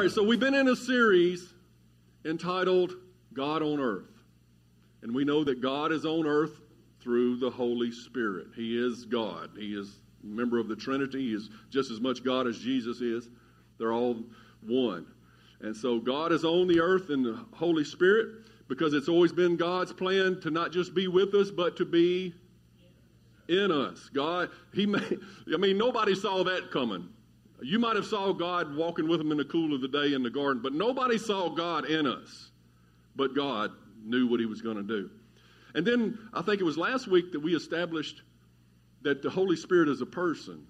All right, so we've been in a series entitled God on Earth. And we know that God is on earth through the Holy Spirit. He is God. He is a member of the Trinity. He is just as much God as Jesus is. They're all one. And so God is on the earth in the Holy Spirit because it's always been God's plan to not just be with us, but to be in us. God, He made, I mean, nobody saw that coming. You might have saw God walking with them in the cool of the day in the garden, but nobody saw God in us. But God knew what He was going to do. And then I think it was last week that we established that the Holy Spirit is a person.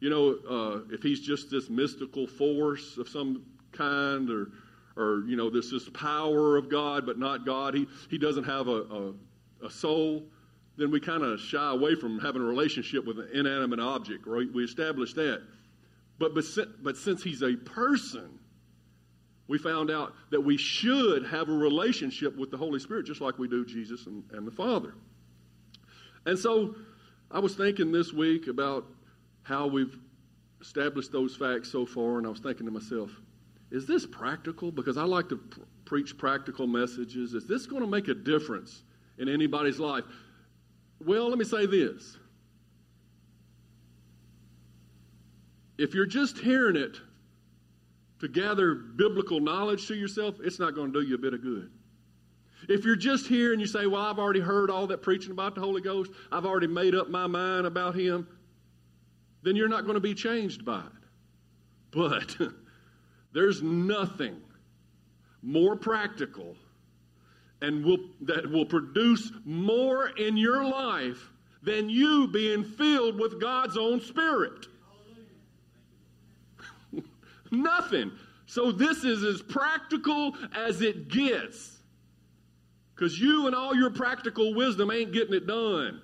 You know, uh, if He's just this mystical force of some kind, or, or you know, this this power of God, but not God. He He doesn't have a, a, a soul then we kind of shy away from having a relationship with an inanimate object, right? We establish that. But, but, but since he's a person, we found out that we should have a relationship with the Holy Spirit, just like we do Jesus and, and the Father. And so I was thinking this week about how we've established those facts so far, and I was thinking to myself, is this practical? Because I like to pr- preach practical messages. Is this going to make a difference in anybody's life? Well, let me say this. If you're just hearing it to gather biblical knowledge to yourself, it's not going to do you a bit of good. If you're just here and you say, Well, I've already heard all that preaching about the Holy Ghost, I've already made up my mind about Him, then you're not going to be changed by it. But there's nothing more practical and will, that will produce more in your life than you being filled with God's own Spirit. Nothing. So this is as practical as it gets. Because you and all your practical wisdom ain't getting it done.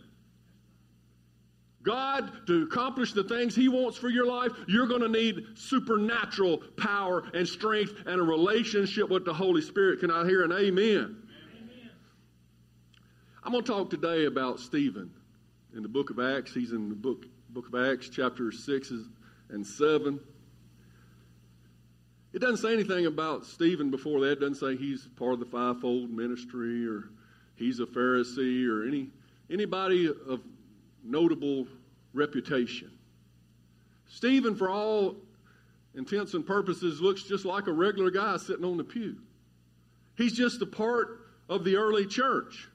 God, to accomplish the things He wants for your life, you're going to need supernatural power and strength and a relationship with the Holy Spirit. Can I hear an amen? I'm going to talk today about Stephen in the book of Acts. He's in the book, book of Acts, chapter 6 and 7. It doesn't say anything about Stephen before that. It doesn't say he's part of the fivefold ministry or he's a Pharisee or any anybody of notable reputation. Stephen, for all intents and purposes, looks just like a regular guy sitting on the pew. He's just a part of the early church.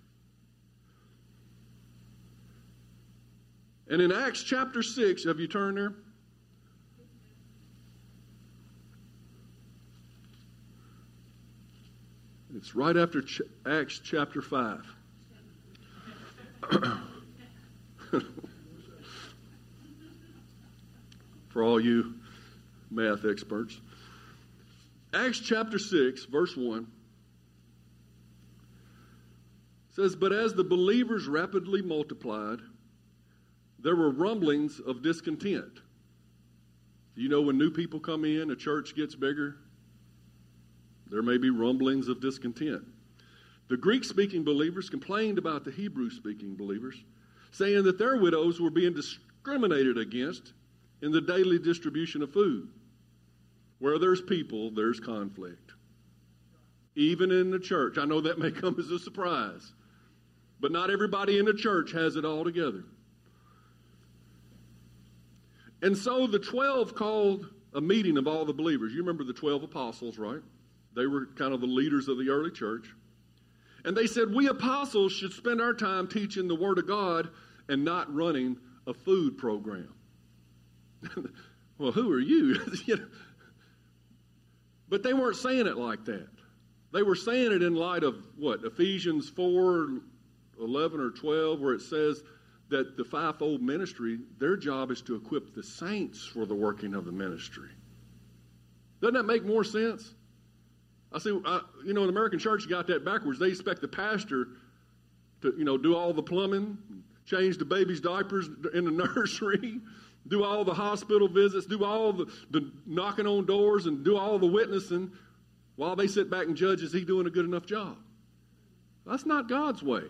And in Acts chapter 6, have you turned there? It's right after Ch- Acts chapter 5. For all you math experts. Acts chapter 6, verse 1 says, But as the believers rapidly multiplied, there were rumblings of discontent. You know, when new people come in, a church gets bigger, there may be rumblings of discontent. The Greek speaking believers complained about the Hebrew speaking believers, saying that their widows were being discriminated against in the daily distribution of food. Where there's people, there's conflict. Even in the church. I know that may come as a surprise, but not everybody in the church has it all together. And so the 12 called a meeting of all the believers. You remember the 12 apostles, right? They were kind of the leaders of the early church. And they said, We apostles should spend our time teaching the Word of God and not running a food program. well, who are you? you know? But they weren't saying it like that. They were saying it in light of what? Ephesians 4 11 or 12, where it says that the fivefold ministry, their job is to equip the saints for the working of the ministry. Doesn't that make more sense? I see, I, you know, in the American church got that backwards. They expect the pastor to, you know, do all the plumbing, change the baby's diapers in the nursery, do all the hospital visits, do all the, the knocking on doors, and do all the witnessing while they sit back and judge is he doing a good enough job? That's not God's way.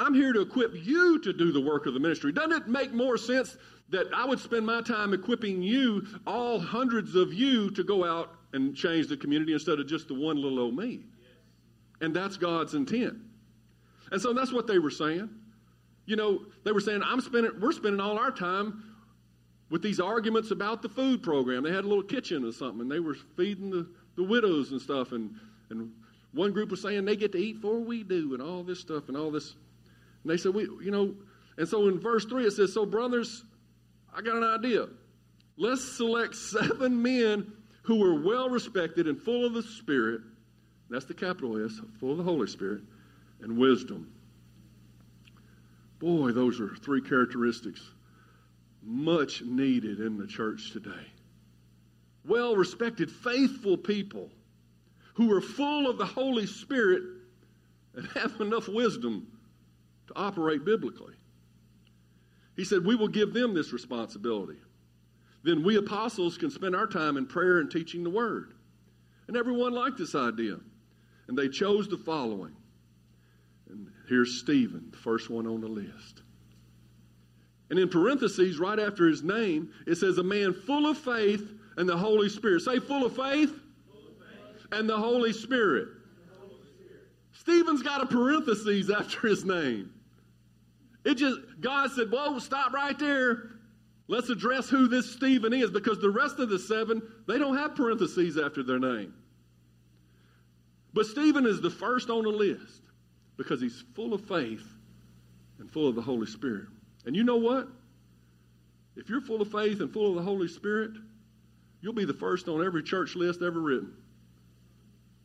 I'm here to equip you to do the work of the ministry. Doesn't it make more sense that I would spend my time equipping you, all hundreds of you, to go out and change the community instead of just the one little old me? And that's God's intent. And so that's what they were saying. You know, they were saying, I'm spending, we're spending all our time with these arguments about the food program. They had a little kitchen or something, and they were feeding the, the widows and stuff. And, and one group was saying they get to eat before we do, and all this stuff, and all this. And they said, we, you know, and so in verse 3 it says, So, brothers, I got an idea. Let's select seven men who are well respected and full of the Spirit. That's the capital S, full of the Holy Spirit and wisdom. Boy, those are three characteristics much needed in the church today. Well respected, faithful people who are full of the Holy Spirit and have enough wisdom to operate biblically. He said, We will give them this responsibility. Then we apostles can spend our time in prayer and teaching the word. And everyone liked this idea. And they chose the following. And here's Stephen, the first one on the list. And in parentheses, right after his name, it says, A man full of faith and the Holy Spirit. Say, full of faith, full of faith. and the Holy Spirit. Holy Spirit. Stephen's got a parentheses after his name. It just, God said, Whoa, stop right there. Let's address who this Stephen is because the rest of the seven, they don't have parentheses after their name. But Stephen is the first on the list because he's full of faith and full of the Holy Spirit. And you know what? If you're full of faith and full of the Holy Spirit, you'll be the first on every church list ever written.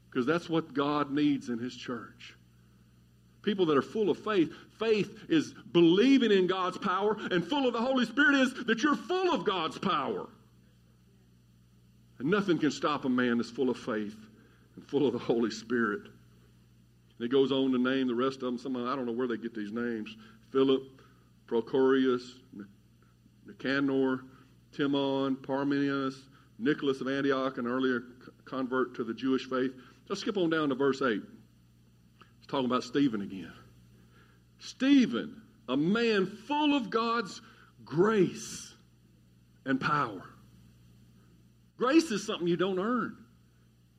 Because that's what God needs in His church. People that are full of faith. Faith is believing in God's power, and full of the Holy Spirit is that you're full of God's power. And nothing can stop a man that's full of faith and full of the Holy Spirit. And he goes on to name the rest of them. Some I don't know where they get these names. Philip, Prochorus, Nicanor, Timon, Parmenius, Nicholas of Antioch, an earlier convert to the Jewish faith. Just skip on down to verse 8. Talking about Stephen again. Stephen, a man full of God's grace and power. Grace is something you don't earn.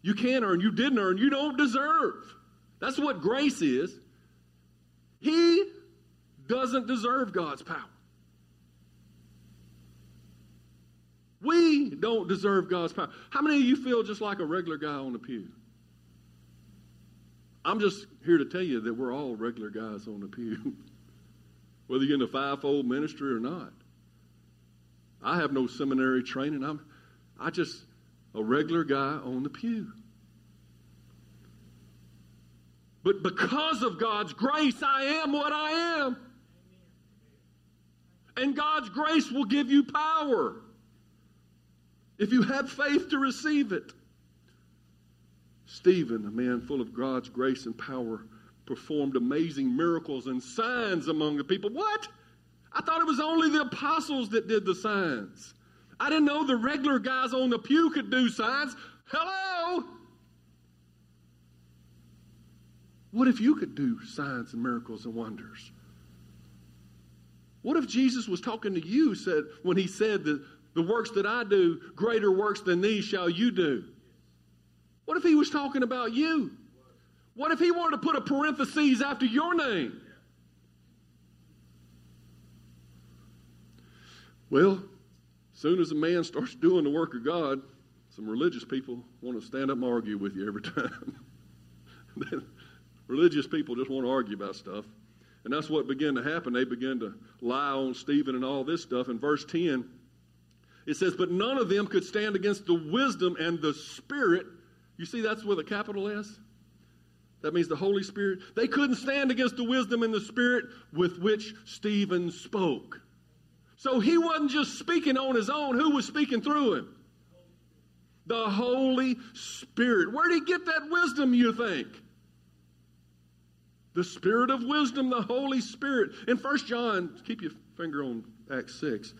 You can't earn, you didn't earn, you don't deserve. That's what grace is. He doesn't deserve God's power. We don't deserve God's power. How many of you feel just like a regular guy on the pew? I'm just here to tell you that we're all regular guys on the pew, whether you're in the fivefold ministry or not. I have no seminary training. I'm, I just a regular guy on the pew. But because of God's grace, I am what I am. And God's grace will give you power if you have faith to receive it. Stephen, a man full of God's grace and power, performed amazing miracles and signs among the people. What? I thought it was only the apostles that did the signs. I didn't know the regular guys on the pew could do signs. Hello? What if you could do signs and miracles and wonders? What if Jesus was talking to you said when he said that the works that I do, greater works than these shall you do? What if he was talking about you? What if he wanted to put a parenthesis after your name? Well, soon as a man starts doing the work of God, some religious people want to stand up and argue with you every time. religious people just want to argue about stuff. And that's what began to happen. They began to lie on Stephen and all this stuff. In verse 10, it says, But none of them could stand against the wisdom and the Spirit. You see, that's with a capital S? That means the Holy Spirit. They couldn't stand against the wisdom and the Spirit with which Stephen spoke. So he wasn't just speaking on his own. Who was speaking through him? The Holy Spirit. Where did he get that wisdom, you think? The Spirit of wisdom, the Holy Spirit. In 1 John, keep your finger on Acts 6,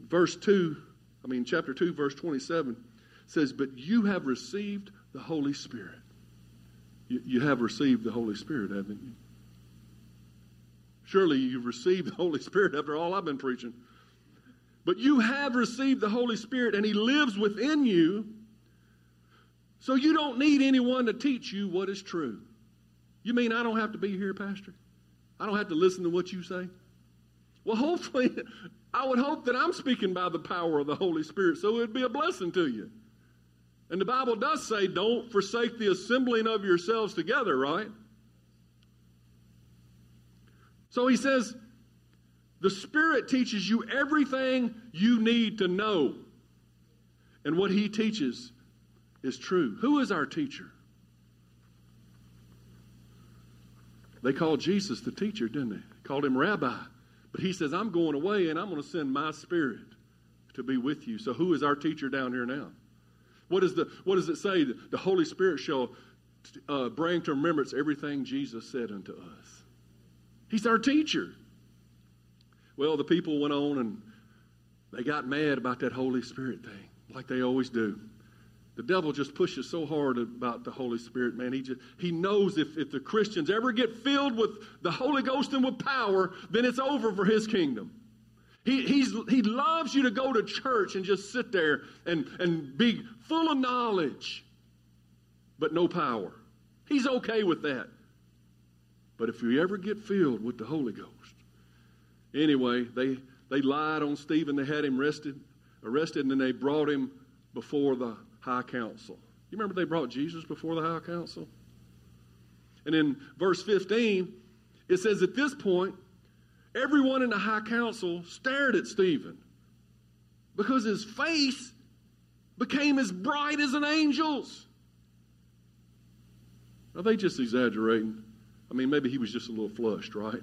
verse 2, I mean, chapter 2, verse 27 says, But you have received the Holy Spirit. You, you have received the Holy Spirit, haven't you? Surely you've received the Holy Spirit after all I've been preaching. But you have received the Holy Spirit, and He lives within you. So you don't need anyone to teach you what is true. You mean I don't have to be here, Pastor? I don't have to listen to what you say? Well, hopefully, I would hope that I'm speaking by the power of the Holy Spirit, so it would be a blessing to you. And the Bible does say, don't forsake the assembling of yourselves together, right? So he says, the Spirit teaches you everything you need to know. And what he teaches is true. Who is our teacher? They called Jesus the teacher, didn't they? they called him rabbi. But he says, I'm going away and I'm going to send my spirit to be with you. So who is our teacher down here now? What, is the, what does it say? The Holy Spirit shall uh, bring to remembrance everything Jesus said unto us. He's our teacher. Well, the people went on and they got mad about that Holy Spirit thing, like they always do. The devil just pushes so hard about the Holy Spirit, man. He just he knows if, if the Christians ever get filled with the Holy Ghost and with power, then it's over for his kingdom. He, he's, he loves you to go to church and just sit there and, and be full of knowledge, but no power. He's okay with that. But if you ever get filled with the Holy Ghost, anyway, they, they lied on Stephen. They had him arrested, arrested, and then they brought him before the high council. You remember they brought Jesus before the high council? And in verse 15, it says, At this point, everyone in the high council stared at Stephen because his face became as bright as an angel's. Are they just exaggerating? I mean, maybe he was just a little flushed, right?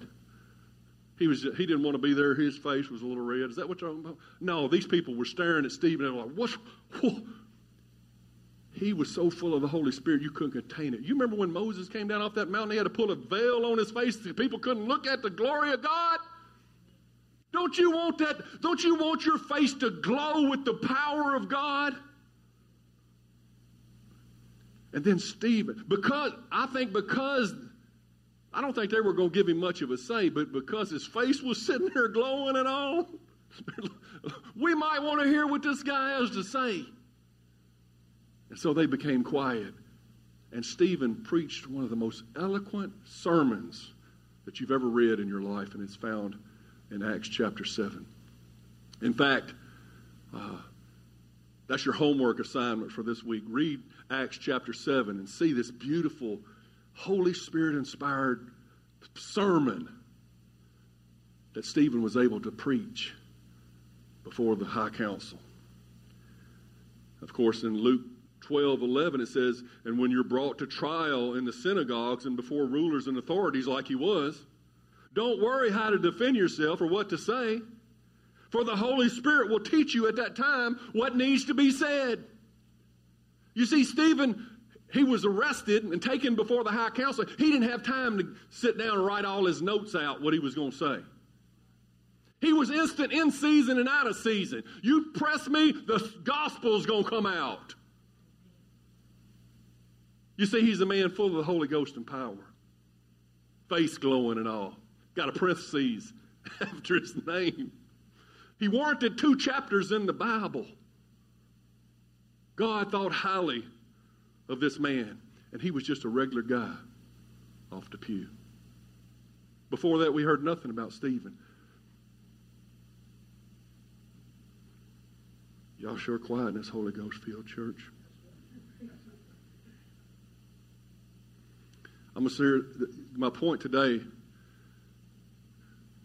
He was he didn't want to be there. His face was a little red. Is that what you're talking about? No, these people were staring at Stephen and like, what's what? He was so full of the Holy Spirit you couldn't contain it. You remember when Moses came down off that mountain, he had to pull a veil on his face people couldn't look at the glory of God? Don't you want that? Don't you want your face to glow with the power of God? And then Stephen, because I think because I don't think they were going to give him much of a say, but because his face was sitting there glowing and all, we might want to hear what this guy has to say. And so they became quiet. And Stephen preached one of the most eloquent sermons that you've ever read in your life, and it's found in Acts chapter 7. In fact, uh, that's your homework assignment for this week. Read Acts chapter 7 and see this beautiful, Holy Spirit inspired sermon that Stephen was able to preach before the high council. Of course, in Luke 12 11, it says, And when you're brought to trial in the synagogues and before rulers and authorities like he was, don't worry how to defend yourself or what to say, for the Holy Spirit will teach you at that time what needs to be said. You see, Stephen, he was arrested and taken before the high council. He didn't have time to sit down and write all his notes out, what he was going to say. He was instant in season and out of season. You press me, the gospel's going to come out. You see, he's a man full of the Holy Ghost and power, face glowing and all. Got a parenthesis after his name. He warranted two chapters in the Bible. God thought highly of this man, and he was just a regular guy off the pew. Before that, we heard nothing about Stephen. Y'all sure quiet in this Holy Ghost filled church. I'm going to say my point today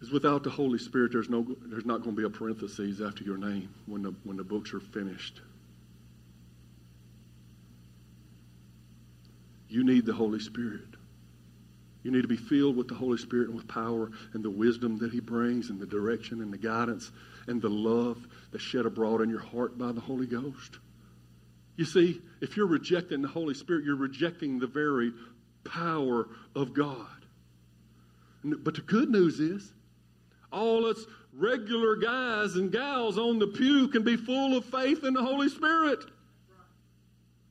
is without the Holy Spirit, there's, no, there's not going to be a parenthesis after your name when the, when the books are finished. You need the Holy Spirit. You need to be filled with the Holy Spirit and with power and the wisdom that He brings and the direction and the guidance and the love that's shed abroad in your heart by the Holy Ghost. You see, if you're rejecting the Holy Spirit, you're rejecting the very power of God. But the good news is, all us regular guys and gals on the pew can be full of faith in the Holy Spirit.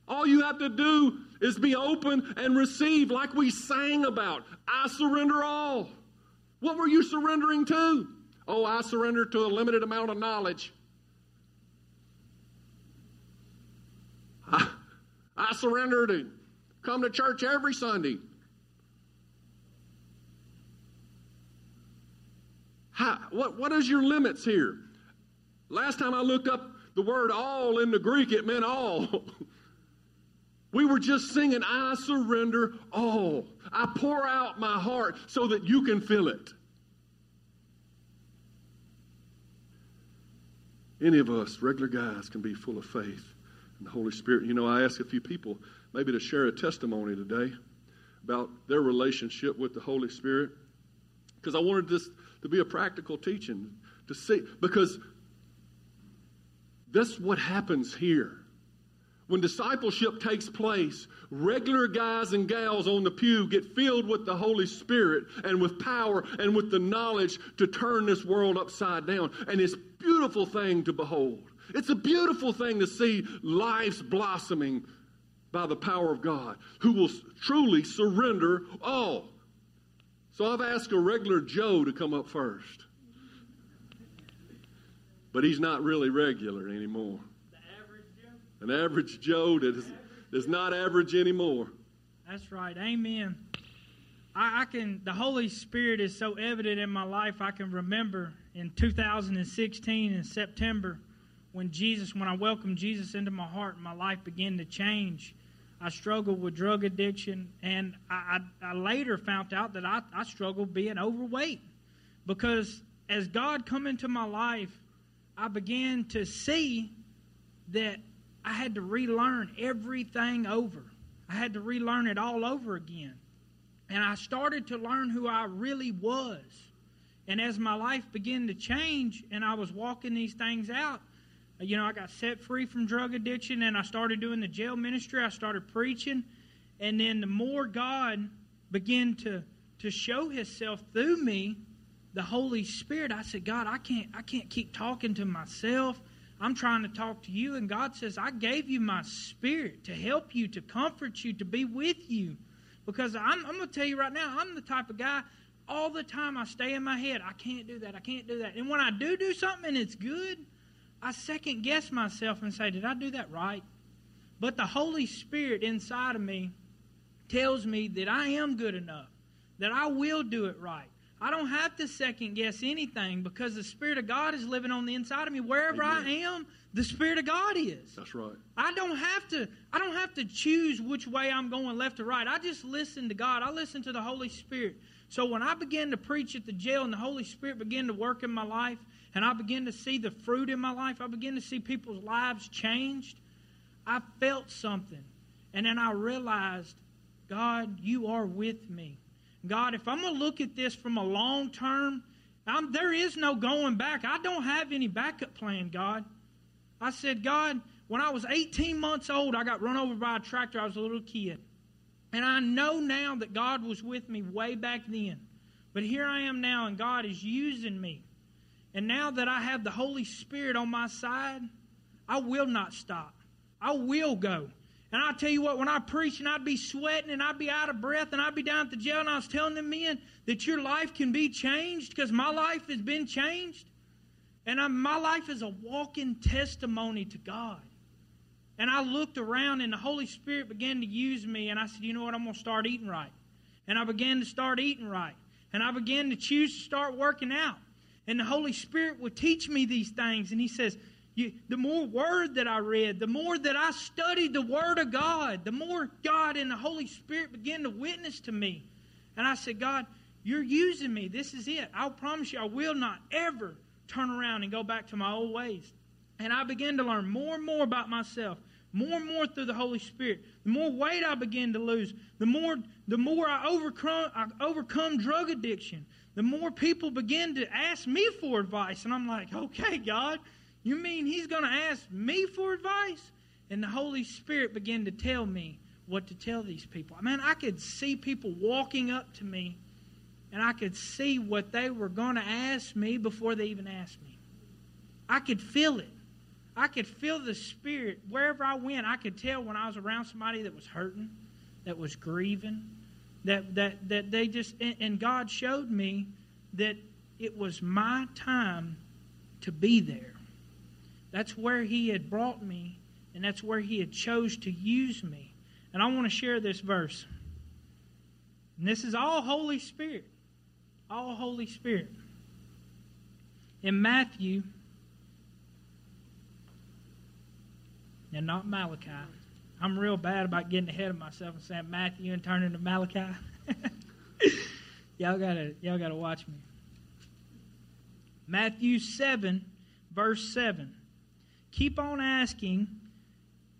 All you have to do is be open and receive, like we sang about. I surrender all. What were you surrendering to? Oh, I surrender to a limited amount of knowledge. I, I surrender to come to church every Sunday. How, what, what is your limits here? Last time I looked up the word all in the Greek, it meant all. we were just singing, I surrender all. I pour out my heart so that you can feel it. Any of us, regular guys, can be full of faith the Holy Spirit. You know, I asked a few people maybe to share a testimony today about their relationship with the Holy Spirit because I wanted this to be a practical teaching to see because that's what happens here. When discipleship takes place, regular guys and gals on the pew get filled with the Holy Spirit and with power and with the knowledge to turn this world upside down. And it's beautiful thing to behold. It's a beautiful thing to see lives blossoming by the power of God who will truly surrender all. So I've asked a regular Joe to come up first. But he's not really regular anymore. An average Joe that is, is not average anymore. That's right. Amen. I, I, can, the Holy Spirit is so evident in my life. I can remember in 2016 in September when Jesus, when I welcomed Jesus into my heart, my life began to change. I struggled with drug addiction, and I, I, I later found out that I, I struggled being overweight because as God come into my life, I began to see that I had to relearn everything over. I had to relearn it all over again. And I started to learn who I really was. And as my life began to change and I was walking these things out, you know, I got set free from drug addiction and I started doing the jail ministry. I started preaching. And then the more God began to, to show himself through me, the Holy Spirit, I said, God, I can't I can't keep talking to myself. I'm trying to talk to you. And God says, I gave you my spirit to help you, to comfort you, to be with you. Because I'm, I'm going to tell you right now, I'm the type of guy, all the time I stay in my head, I can't do that, I can't do that. And when I do do something and it's good, I second guess myself and say, Did I do that right? But the Holy Spirit inside of me tells me that I am good enough, that I will do it right. I don't have to second guess anything because the Spirit of God is living on the inside of me. Wherever Amen. I am, the Spirit of God is. That's right. I don't have to I don't have to choose which way I'm going left or right. I just listen to God. I listen to the Holy Spirit. So when I began to preach at the jail and the Holy Spirit began to work in my life and I began to see the fruit in my life, I began to see people's lives changed, I felt something. And then I realized, God, you are with me. God, if I'm going to look at this from a long term, I'm, there is no going back. I don't have any backup plan, God. I said, God, when I was 18 months old, I got run over by a tractor. I was a little kid. And I know now that God was with me way back then. But here I am now, and God is using me. And now that I have the Holy Spirit on my side, I will not stop. I will go. And I tell you what, when I preach and I'd be sweating and I'd be out of breath and I'd be down at the jail and I was telling them men that your life can be changed because my life has been changed. And I'm, my life is a walking testimony to God. And I looked around and the Holy Spirit began to use me and I said, you know what, I'm going to start eating right. And I began to start eating right. And I began to choose to start working out. And the Holy Spirit would teach me these things. And He says, the more word that I read, the more that I studied the Word of God, the more God and the Holy Spirit began to witness to me. And I said, God, you're using me. This is it. I'll promise you, I will not ever turn around and go back to my old ways. And I began to learn more and more about myself, more and more through the Holy Spirit. The more weight I began to lose, the more the more I overcome I overcome drug addiction. The more people begin to ask me for advice, and I'm like, okay, God, you mean he's going to ask me for advice? And the Holy Spirit began to tell me what to tell these people. Man, I could see people walking up to me, and I could see what they were going to ask me before they even asked me. I could feel it. I could feel the Spirit wherever I went. I could tell when I was around somebody that was hurting, that was grieving, that that that they just and, God showed me that it was my time to be there. That's where He had brought me, and that's where He had chose to use me. And I want to share this verse. And this is all Holy Spirit. All Holy Spirit. In Matthew, and not Malachi. I'm real bad about getting ahead of myself and saying Matthew and turning to Malachi. y'all gotta y'all gotta watch me. Matthew seven, verse seven. Keep on asking,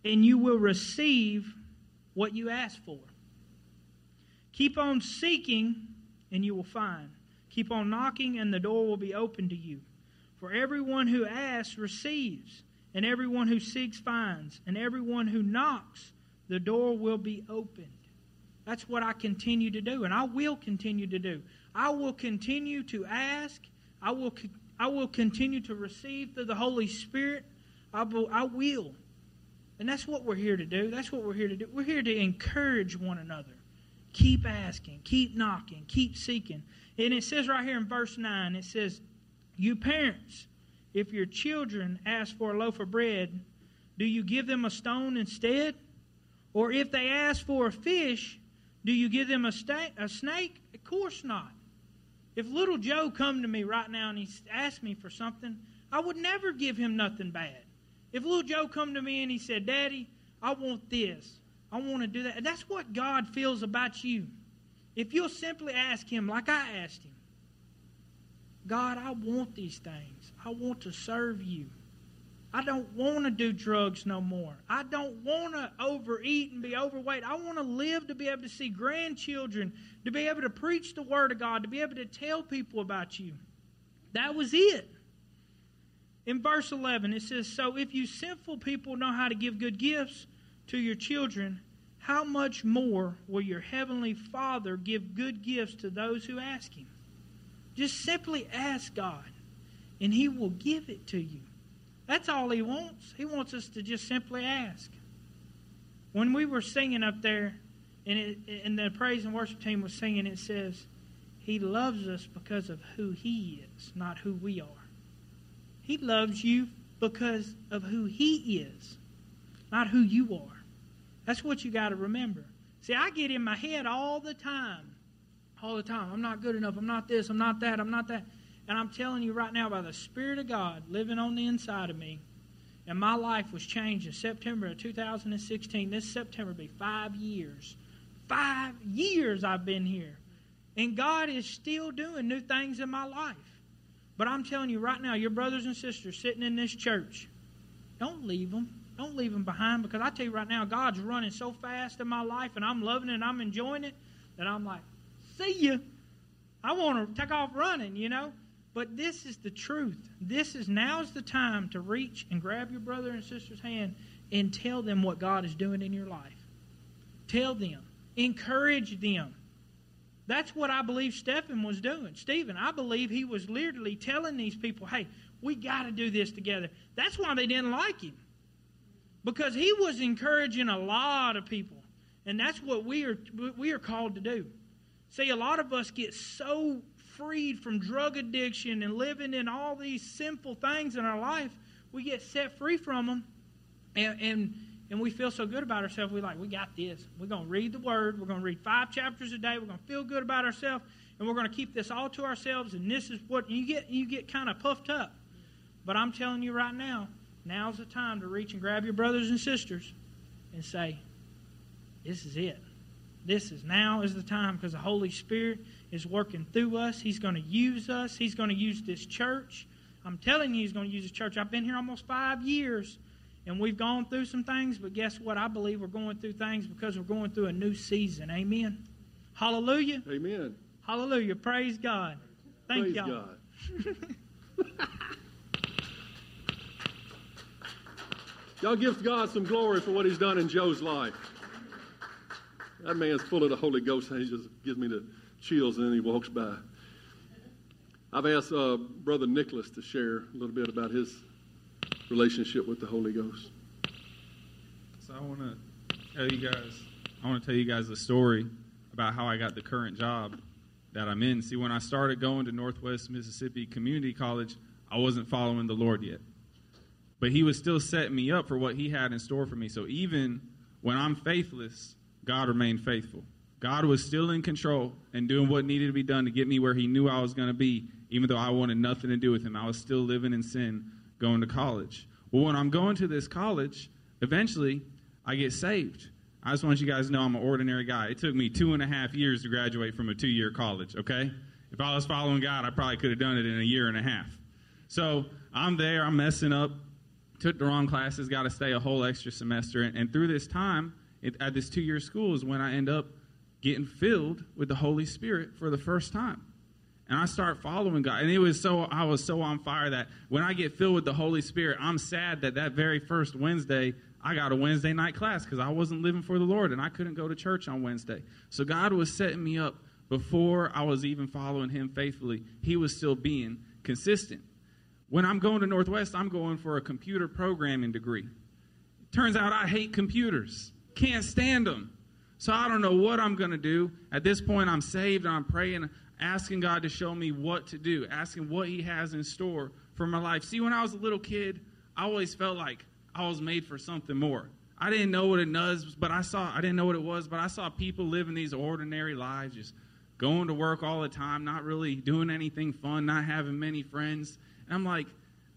and you will receive what you ask for. Keep on seeking, and you will find. Keep on knocking, and the door will be open to you. For everyone who asks receives, and everyone who seeks finds, and everyone who knocks, the door will be opened. That's what I continue to do, and I will continue to do. I will continue to ask. I will, I will continue to receive through the Holy Spirit. I will, I will. And that's what we're here to do. That's what we're here to do. We're here to encourage one another. Keep asking, keep knocking, keep seeking. And it says right here in verse 9, it says, You parents, if your children ask for a loaf of bread, do you give them a stone instead? Or if they ask for a fish, do you give them a, sta- a snake? Of course not. If little Joe come to me right now and he asked me for something, I would never give him nothing bad. If little Joe come to me and he said, Daddy, I want this. I want to do that. That's what God feels about you. If you'll simply ask him like I asked him, God, I want these things. I want to serve you. I don't want to do drugs no more. I don't want to overeat and be overweight. I want to live to be able to see grandchildren, to be able to preach the Word of God, to be able to tell people about you. That was it. In verse 11, it says, So if you sinful people know how to give good gifts to your children, how much more will your heavenly Father give good gifts to those who ask Him? Just simply ask God, and He will give it to you. That's all He wants. He wants us to just simply ask. When we were singing up there, and, it, and the praise and worship team was singing, it says, He loves us because of who He is, not who we are. He loves you because of who He is, not who you are. That's what you got to remember. See, I get in my head all the time all the time. I'm not good enough. I'm not this. I'm not that. I'm not that. And I'm telling you right now, by the Spirit of God living on the inside of me, and my life was changed in September of 2016. This September be five years. Five years I've been here. And God is still doing new things in my life. But I'm telling you right now, your brothers and sisters sitting in this church, don't leave them. Don't leave them behind because I tell you right now, God's running so fast in my life and I'm loving it and I'm enjoying it that I'm like, see you. I want to take off running, you know. But this is the truth. This is now's the time to reach and grab your brother and sister's hand and tell them what God is doing in your life. Tell them. Encourage them. That's what I believe Stephen was doing. Stephen, I believe he was literally telling these people, hey, we got to do this together. That's why they didn't like him. Because he was encouraging a lot of people. And that's what we are, we are called to do. See, a lot of us get so freed from drug addiction and living in all these sinful things in our life, we get set free from them, and and, and we feel so good about ourselves. We're like, we got this. We're going to read the Word. We're going to read five chapters a day. We're going to feel good about ourselves, and we're going to keep this all to ourselves. And this is what you get. You get kind of puffed up. But I'm telling you right now, now's the time to reach and grab your brothers and sisters and say, "This is it." This is now is the time because the Holy Spirit is working through us. He's going to use us. He's going to use this church. I'm telling you, He's going to use this church. I've been here almost five years, and we've gone through some things, but guess what? I believe we're going through things because we're going through a new season. Amen. Hallelujah. Amen. Hallelujah. Praise God. Thank Praise y'all. God. Y'all give God some glory for what He's done in Joe's life. That man's full of the Holy Ghost, and he just gives me the chills, and then he walks by. I've asked uh, Brother Nicholas to share a little bit about his relationship with the Holy Ghost. So I want to tell you guys, I want to tell you guys a story about how I got the current job that I'm in. See, when I started going to Northwest Mississippi Community College, I wasn't following the Lord yet. But He was still setting me up for what He had in store for me. So even when I'm faithless, God remained faithful. God was still in control and doing what needed to be done to get me where He knew I was going to be, even though I wanted nothing to do with Him. I was still living in sin going to college. Well, when I'm going to this college, eventually I get saved. I just want you guys to know I'm an ordinary guy. It took me two and a half years to graduate from a two year college, okay? If I was following God, I probably could have done it in a year and a half. So I'm there, I'm messing up, took the wrong classes, got to stay a whole extra semester. And, and through this time, at this two year school, is when I end up getting filled with the Holy Spirit for the first time. And I start following God. And it was so, I was so on fire that when I get filled with the Holy Spirit, I'm sad that that very first Wednesday, I got a Wednesday night class because I wasn't living for the Lord and I couldn't go to church on Wednesday. So God was setting me up before I was even following Him faithfully. He was still being consistent. When I'm going to Northwest, I'm going for a computer programming degree. Turns out I hate computers, can't stand them. So I don't know what I'm going to do. At this point, I'm saved I'm praying, asking God to show me what to do, asking what He has in store for my life. See, when I was a little kid, I always felt like I was made for something more. I didn't know what it was, but I saw, I didn't know what it was, but I saw people living these ordinary lives, just going to work all the time, not really doing anything fun, not having many friends. And I'm like,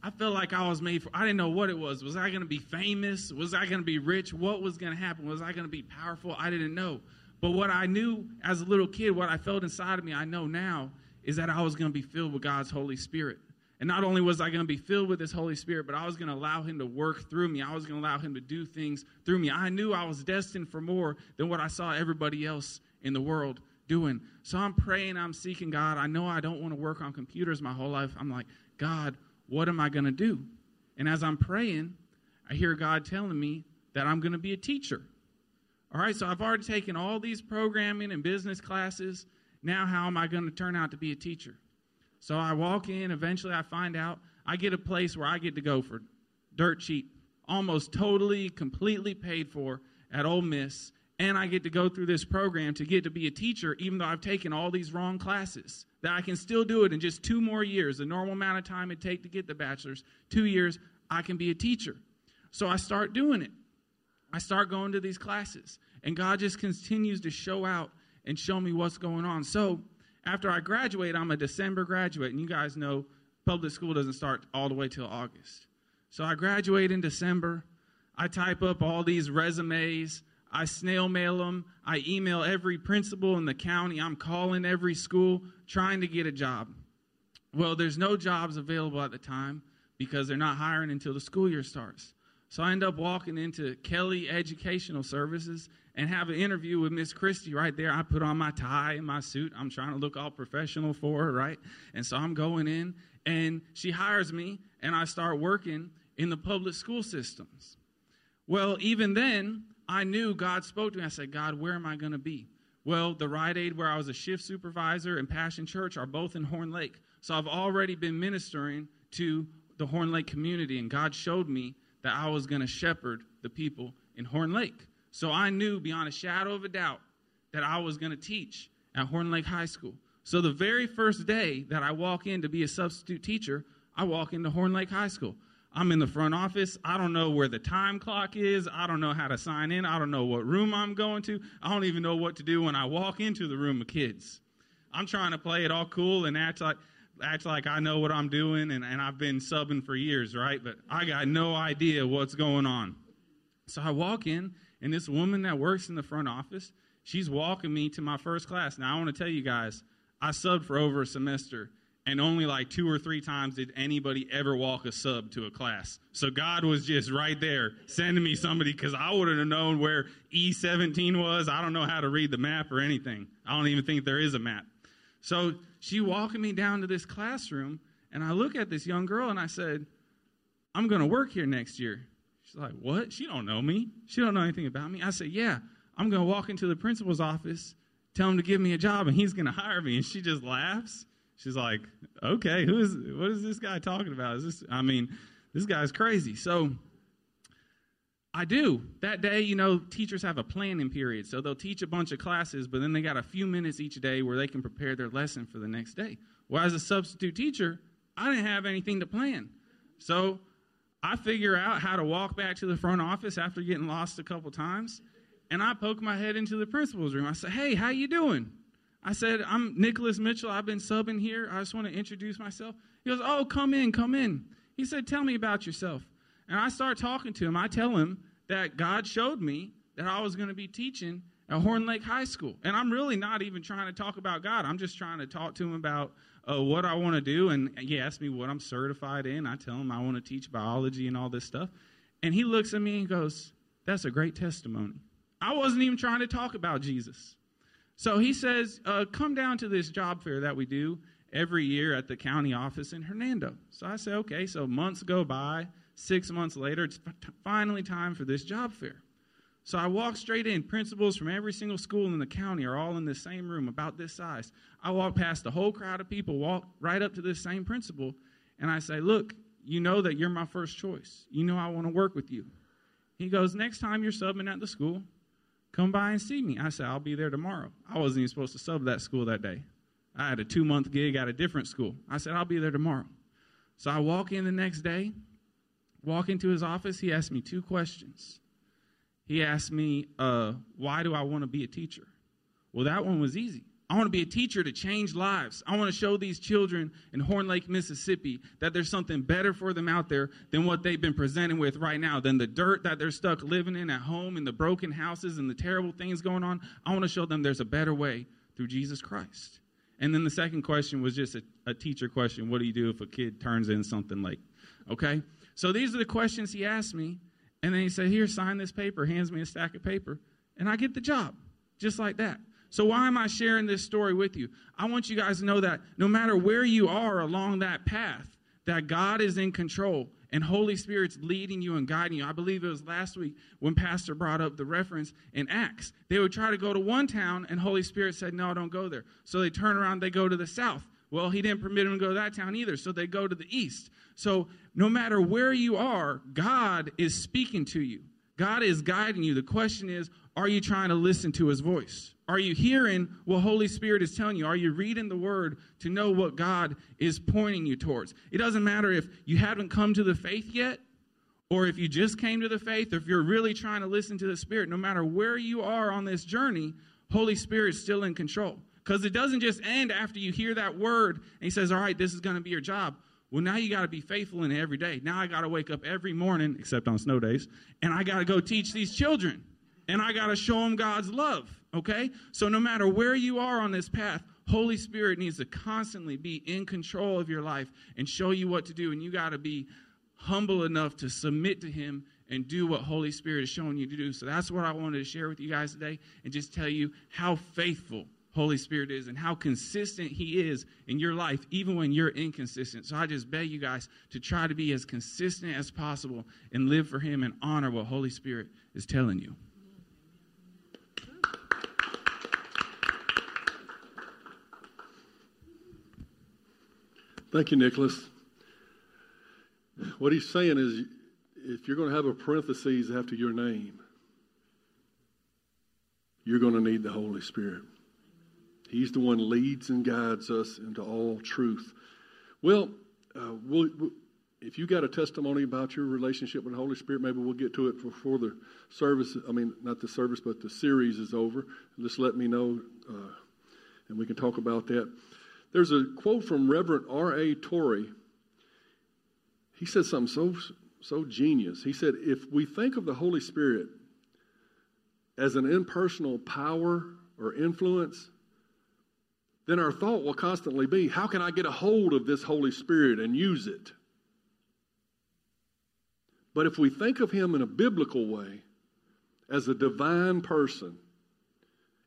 I felt like I was made for, I didn't know what it was. Was I going to be famous? Was I going to be rich? What was going to happen? Was I going to be powerful? I didn't know. But what I knew as a little kid, what I felt inside of me, I know now, is that I was going to be filled with God's Holy Spirit. And not only was I going to be filled with His Holy Spirit, but I was going to allow Him to work through me. I was going to allow Him to do things through me. I knew I was destined for more than what I saw everybody else in the world doing. So I'm praying, I'm seeking God. I know I don't want to work on computers my whole life. I'm like, God, what am I going to do? And as I'm praying, I hear God telling me that I'm going to be a teacher. All right, so I've already taken all these programming and business classes. Now, how am I going to turn out to be a teacher? So I walk in, eventually I find out I get a place where I get to go for dirt cheap, almost totally, completely paid for at Ole Miss, and I get to go through this program to get to be a teacher, even though I've taken all these wrong classes. That I can still do it in just two more years, the normal amount of time it take to get the bachelor's, two years, I can be a teacher. So I start doing it. I start going to these classes, and God just continues to show out and show me what's going on. So after I graduate, I'm a December graduate, and you guys know public school doesn't start all the way till August. So I graduate in December. I type up all these resumes. I snail mail them. I email every principal in the county. I'm calling every school trying to get a job. Well, there's no jobs available at the time because they're not hiring until the school year starts. So I end up walking into Kelly Educational Services and have an interview with Miss Christie right there. I put on my tie and my suit. I'm trying to look all professional for her, right? And so I'm going in, and she hires me, and I start working in the public school systems. Well, even then, I knew God spoke to me. I said, God, where am I going to be? Well, the Rite Aid, where I was a shift supervisor, and Passion Church are both in Horn Lake. So I've already been ministering to the Horn Lake community, and God showed me that I was going to shepherd the people in Horn Lake. So I knew beyond a shadow of a doubt that I was going to teach at Horn Lake High School. So the very first day that I walk in to be a substitute teacher, I walk into Horn Lake High School. I'm in the front office. I don't know where the time clock is. I don't know how to sign in. I don't know what room I'm going to. I don't even know what to do when I walk into the room of kids. I'm trying to play it all cool and act like act like I know what I'm doing and, and I've been subbing for years, right? But I got no idea what's going on. So I walk in and this woman that works in the front office, she's walking me to my first class. Now, I want to tell you guys, I subbed for over a semester, and only like two or three times did anybody ever walk a sub to a class. So God was just right there sending me somebody because I wouldn't have known where E17 was. I don't know how to read the map or anything. I don't even think there is a map. So she walking me down to this classroom, and I look at this young girl and I said, I'm going to work here next year. She's like, what? She don't know me. She don't know anything about me. I said, yeah, I'm going to walk into the principal's office, tell him to give me a job, and he's going to hire me. And she just laughs. She's like, okay, who is, what is this guy talking about? Is this, I mean, this guy's crazy. So I do. That day, you know, teachers have a planning period. So they'll teach a bunch of classes, but then they got a few minutes each day where they can prepare their lesson for the next day. Well, as a substitute teacher, I didn't have anything to plan. So I figure out how to walk back to the front office after getting lost a couple times, and I poke my head into the principal's room. I say, "Hey, how you doing?" I said, "I'm Nicholas Mitchell. I've been subbing here. I just want to introduce myself." He goes, "Oh, come in, come in." He said, "Tell me about yourself." And I start talking to him. I tell him that God showed me that I was going to be teaching at Horn Lake High School. And I'm really not even trying to talk about God. I'm just trying to talk to him about uh, what I want to do. And he asked me what I'm certified in. I tell him I want to teach biology and all this stuff. And he looks at me and goes, That's a great testimony. I wasn't even trying to talk about Jesus. So he says, uh, Come down to this job fair that we do every year at the county office in Hernando. So I say, Okay. So months go by. Six months later, it's finally time for this job fair. So I walk straight in. Principals from every single school in the county are all in the same room, about this size. I walk past the whole crowd of people, walk right up to this same principal, and I say, Look, you know that you're my first choice. You know I want to work with you. He goes, Next time you're subbing at the school, come by and see me. I said, I'll be there tomorrow. I wasn't even supposed to sub that school that day. I had a two month gig at a different school. I said, I'll be there tomorrow. So I walk in the next day, walk into his office. He asked me two questions he asked me, uh, Why do I want to be a teacher? Well, that one was easy. I want to be a teacher to change lives. I want to show these children in Horn Lake, Mississippi, that there's something better for them out there than what they've been presented with right now, than the dirt that they're stuck living in at home and the broken houses and the terrible things going on. I want to show them there's a better way through Jesus Christ. And then the second question was just a, a teacher question What do you do if a kid turns in something late? Okay? So these are the questions he asked me. And then he said, Here, sign this paper, hands me a stack of paper, and I get the job, just like that. So, why am I sharing this story with you? I want you guys to know that no matter where you are along that path, that God is in control and Holy Spirit's leading you and guiding you. I believe it was last week when Pastor brought up the reference in Acts. They would try to go to one town, and Holy Spirit said, No, don't go there. So they turn around, they go to the south. Well, he didn't permit them to go to that town either, so they go to the east. So no matter where you are, God is speaking to you. God is guiding you. The question is, are you trying to listen to his voice? Are you hearing what Holy Spirit is telling you? Are you reading the word to know what God is pointing you towards? It doesn't matter if you haven't come to the faith yet or if you just came to the faith or if you're really trying to listen to the Spirit. No matter where you are on this journey, Holy Spirit is still in control. Because it doesn't just end after you hear that word and he says, All right, this is going to be your job. Well, now you got to be faithful in it every day. Now I got to wake up every morning, except on snow days, and I got to go teach these children. And I got to show them God's love, okay? So no matter where you are on this path, Holy Spirit needs to constantly be in control of your life and show you what to do. And you got to be humble enough to submit to Him and do what Holy Spirit is showing you to do. So that's what I wanted to share with you guys today and just tell you how faithful Holy Spirit is and how consistent He is in your life, even when you're inconsistent. So I just beg you guys to try to be as consistent as possible and live for Him and honor what Holy Spirit is telling you. Thank you, Nicholas. What he's saying is if you're going to have a parenthesis after your name, you're going to need the Holy Spirit. He's the one leads and guides us into all truth. Well, uh, we'll, we'll, if you got a testimony about your relationship with the Holy Spirit, maybe we'll get to it before the service. I mean, not the service, but the series is over. Just let me know, uh, and we can talk about that. There's a quote from Reverend R.A. Torrey. He said something so so genius. He said, if we think of the Holy Spirit as an impersonal power or influence, then our thought will constantly be how can I get a hold of this Holy Spirit and use it? But if we think of Him in a biblical way, as a divine person,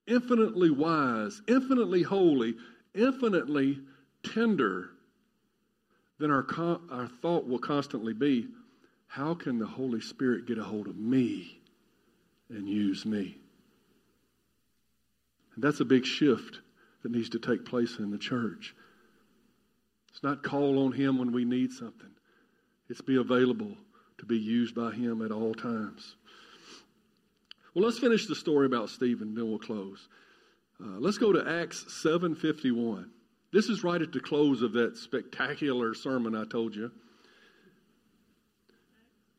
infinitely wise, infinitely holy, infinitely tender, then our, our thought will constantly be how can the Holy Spirit get a hold of me and use me? And that's a big shift that needs to take place in the church. It's not call on Him when we need something, it's be available to be used by Him at all times. Well, let's finish the story about Stephen, then we'll close. Uh, let's go to Acts 7.51. This is right at the close of that spectacular sermon I told you.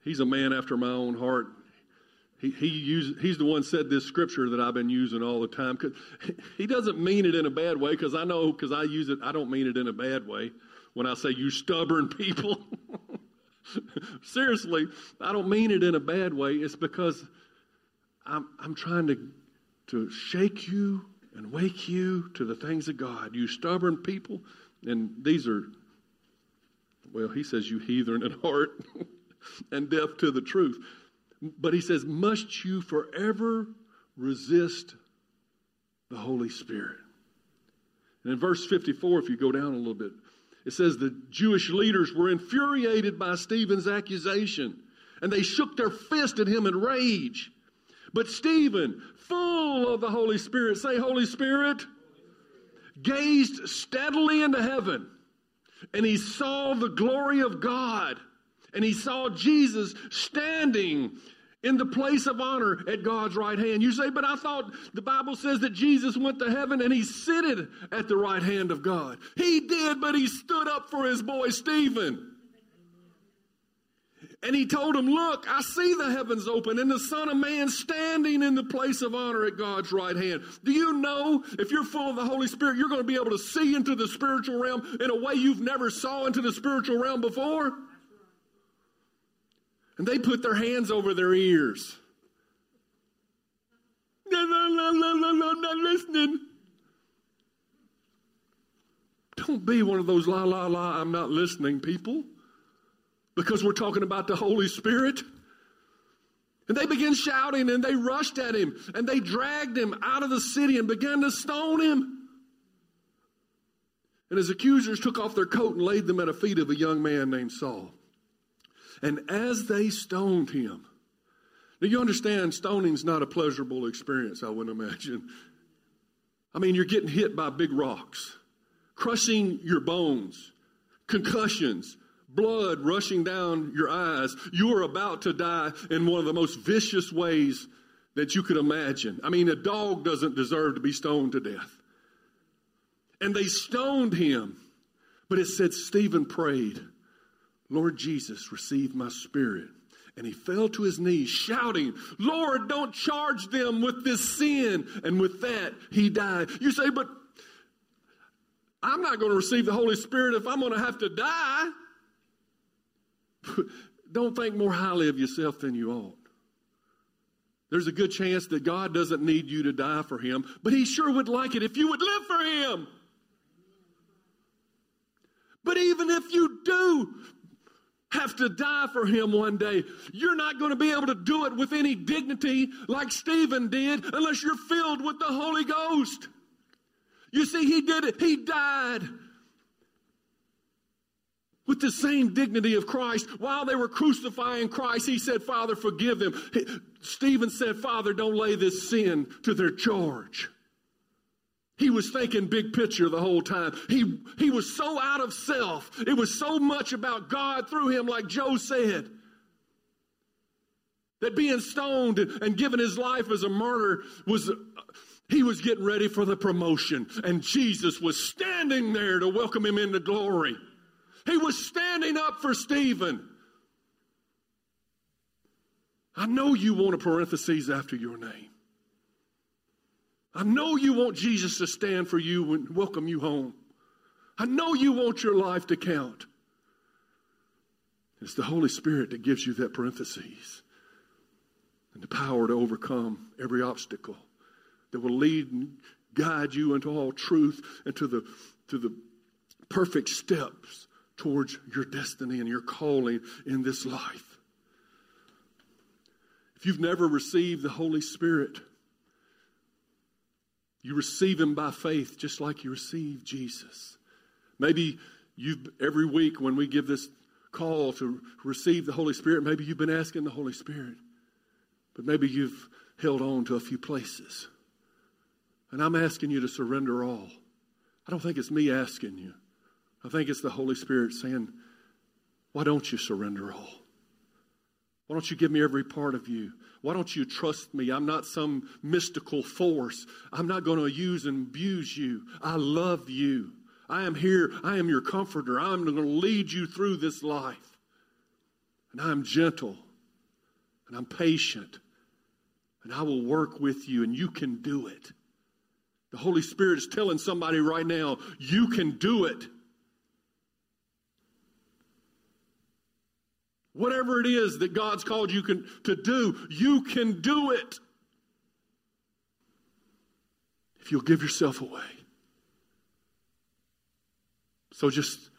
He's a man after my own heart. He, he's the one said this scripture that I've been using all the time. He doesn't mean it in a bad way because I know because I use it, I don't mean it in a bad way when I say you stubborn people. Seriously, I don't mean it in a bad way. It's because I'm, I'm trying to, to shake you and wake you to the things of God. You stubborn people. And these are, well, he says, you heathen at heart and deaf to the truth. But he says, must you forever resist the Holy Spirit? And in verse 54, if you go down a little bit, it says the Jewish leaders were infuriated by Stephen's accusation and they shook their fist at him in rage. But Stephen, full of the Holy Spirit, say, Holy Spirit, gazed steadily into heaven and he saw the glory of God and he saw Jesus standing in the place of honor at God's right hand. You say, but I thought the Bible says that Jesus went to heaven and he seated at the right hand of God. He did, but he stood up for his boy Stephen. And he told him, Look, I see the heavens open and the Son of Man standing in the place of honor at God's right hand. Do you know if you're full of the Holy Spirit, you're going to be able to see into the spiritual realm in a way you've never saw into the spiritual realm before? And they put their hands over their ears. No, no, no, no, no, no, I'm not listening. Don't be one of those la, la, la, I'm not listening people because we're talking about the Holy Spirit. And they began shouting and they rushed at him and they dragged him out of the city and began to stone him. And his accusers took off their coat and laid them at the feet of a young man named Saul. And as they stoned him, now you understand stoning's not a pleasurable experience, I would imagine. I mean, you're getting hit by big rocks, crushing your bones, concussions, blood rushing down your eyes. You are about to die in one of the most vicious ways that you could imagine. I mean, a dog doesn't deserve to be stoned to death. And they stoned him. But it said Stephen prayed. Lord Jesus, receive my spirit. And he fell to his knees, shouting, Lord, don't charge them with this sin. And with that, he died. You say, but I'm not going to receive the Holy Spirit if I'm going to have to die. don't think more highly of yourself than you ought. There's a good chance that God doesn't need you to die for him, but he sure would like it if you would live for him. But even if you do have to die for him one day. You're not going to be able to do it with any dignity like Stephen did unless you're filled with the Holy Ghost. You see, he did it. He died with the same dignity of Christ. While they were crucifying Christ, he said, Father, forgive them. Stephen said, Father, don't lay this sin to their charge. He was thinking big picture the whole time. He, he was so out of self. It was so much about God through him, like Joe said. That being stoned and giving his life as a martyr was, he was getting ready for the promotion. And Jesus was standing there to welcome him into glory. He was standing up for Stephen. I know you want a parenthesis after your name. I know you want Jesus to stand for you and welcome you home. I know you want your life to count. It's the Holy Spirit that gives you that parenthesis and the power to overcome every obstacle that will lead and guide you into all truth and to the, to the perfect steps towards your destiny and your calling in this life. If you've never received the Holy Spirit, you receive him by faith just like you receive Jesus. Maybe you've every week when we give this call to receive the Holy Spirit. Maybe you've been asking the Holy Spirit, but maybe you've held on to a few places. And I'm asking you to surrender all. I don't think it's me asking you. I think it's the Holy Spirit saying, Why don't you surrender all? Why don't you give me every part of you? Why don't you trust me? I'm not some mystical force. I'm not going to use and abuse you. I love you. I am here. I am your comforter. I'm going to lead you through this life. And I'm gentle and I'm patient and I will work with you and you can do it. The Holy Spirit is telling somebody right now, you can do it. Whatever it is that God's called you can, to do, you can do it. If you'll give yourself away. So just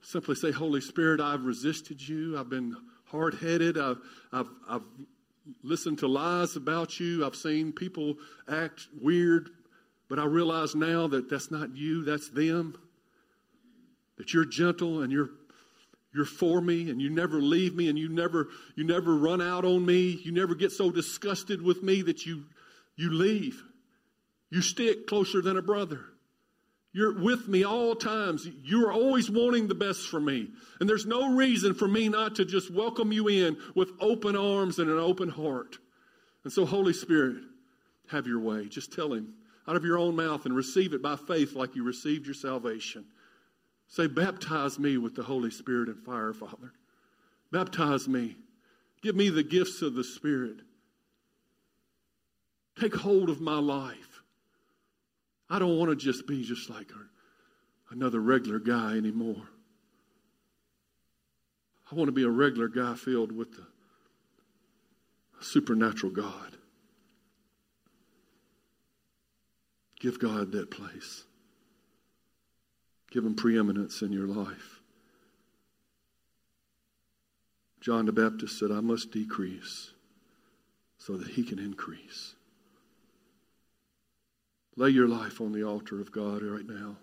simply say, Holy Spirit, I've resisted you. I've been hard headed. I've, I've, I've listened to lies about you. I've seen people act weird. But I realize now that that's not you, that's them. That you're gentle and you're you're for me and you never leave me and you never you never run out on me. You never get so disgusted with me that you you leave. You stick closer than a brother. You're with me all times. You're always wanting the best for me. And there's no reason for me not to just welcome you in with open arms and an open heart. And so, Holy Spirit, have your way. Just tell Him out of your own mouth and receive it by faith like you received your salvation. Say, Baptize me with the Holy Spirit and fire, Father. Baptize me. Give me the gifts of the Spirit. Take hold of my life. I don't want to just be just like another regular guy anymore. I want to be a regular guy filled with the supernatural God. Give God that place. Give him preeminence in your life. John the Baptist said, I must decrease so that he can increase. Lay your life on the altar of God right now.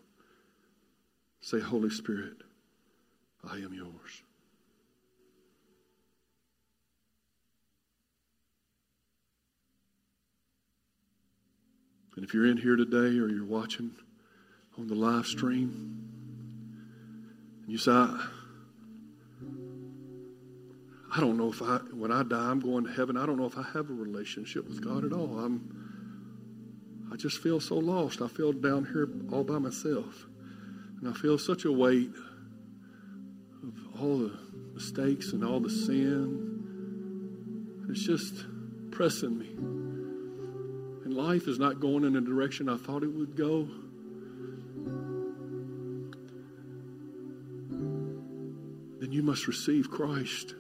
Say, Holy Spirit, I am yours. And if you're in here today or you're watching on the live stream, and you say, I, I don't know if I, when I die, I'm going to heaven. I don't know if I have a relationship with God at all. I'm I just feel so lost. I feel down here all by myself. And I feel such a weight of all the mistakes and all the sin. It's just pressing me. And life is not going in the direction I thought it would go. Then you must receive Christ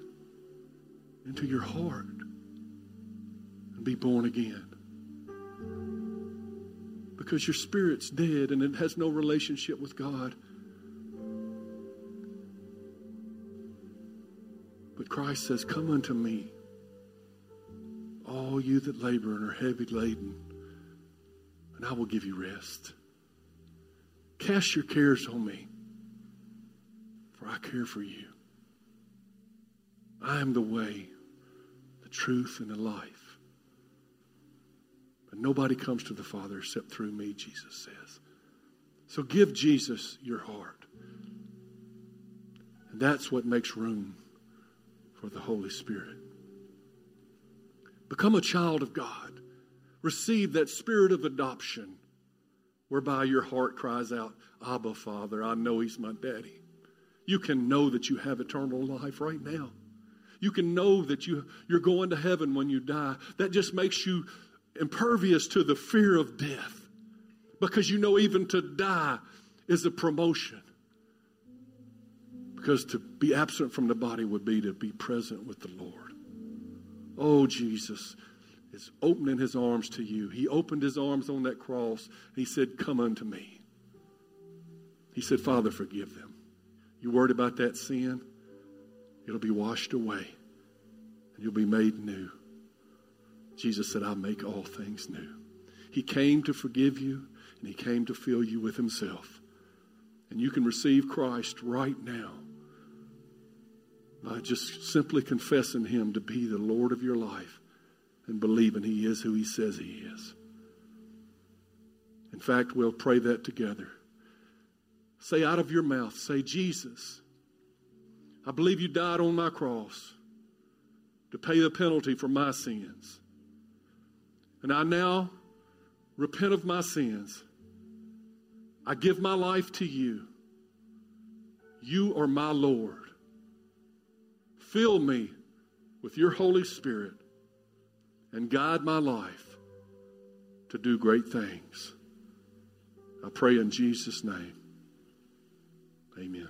into your heart and be born again because your spirit's dead and it has no relationship with God. But Christ says, Come unto me, all you that labor and are heavy laden, and I will give you rest. Cast your cares on me, for I care for you. I am the way, the truth, and the life. But nobody comes to the Father except through me, Jesus says. So give Jesus your heart. And that's what makes room for the Holy Spirit. Become a child of God. Receive that spirit of adoption whereby your heart cries out, Abba, Father, I know He's my daddy. You can know that you have eternal life right now. You can know that you, you're going to heaven when you die. That just makes you impervious to the fear of death because you know even to die is a promotion. Because to be absent from the body would be to be present with the Lord. Oh, Jesus is opening his arms to you. He opened his arms on that cross. He said, Come unto me. He said, Father, forgive them. You worried about that sin? It'll be washed away and you'll be made new. Jesus said, I'll make all things new. He came to forgive you, and He came to fill you with Himself. And you can receive Christ right now by just simply confessing Him to be the Lord of your life and believing He is who He says He is. In fact, we'll pray that together. Say out of your mouth, say, Jesus, I believe you died on my cross to pay the penalty for my sins. And I now repent of my sins. I give my life to you. You are my Lord. Fill me with your Holy Spirit and guide my life to do great things. I pray in Jesus' name. Amen.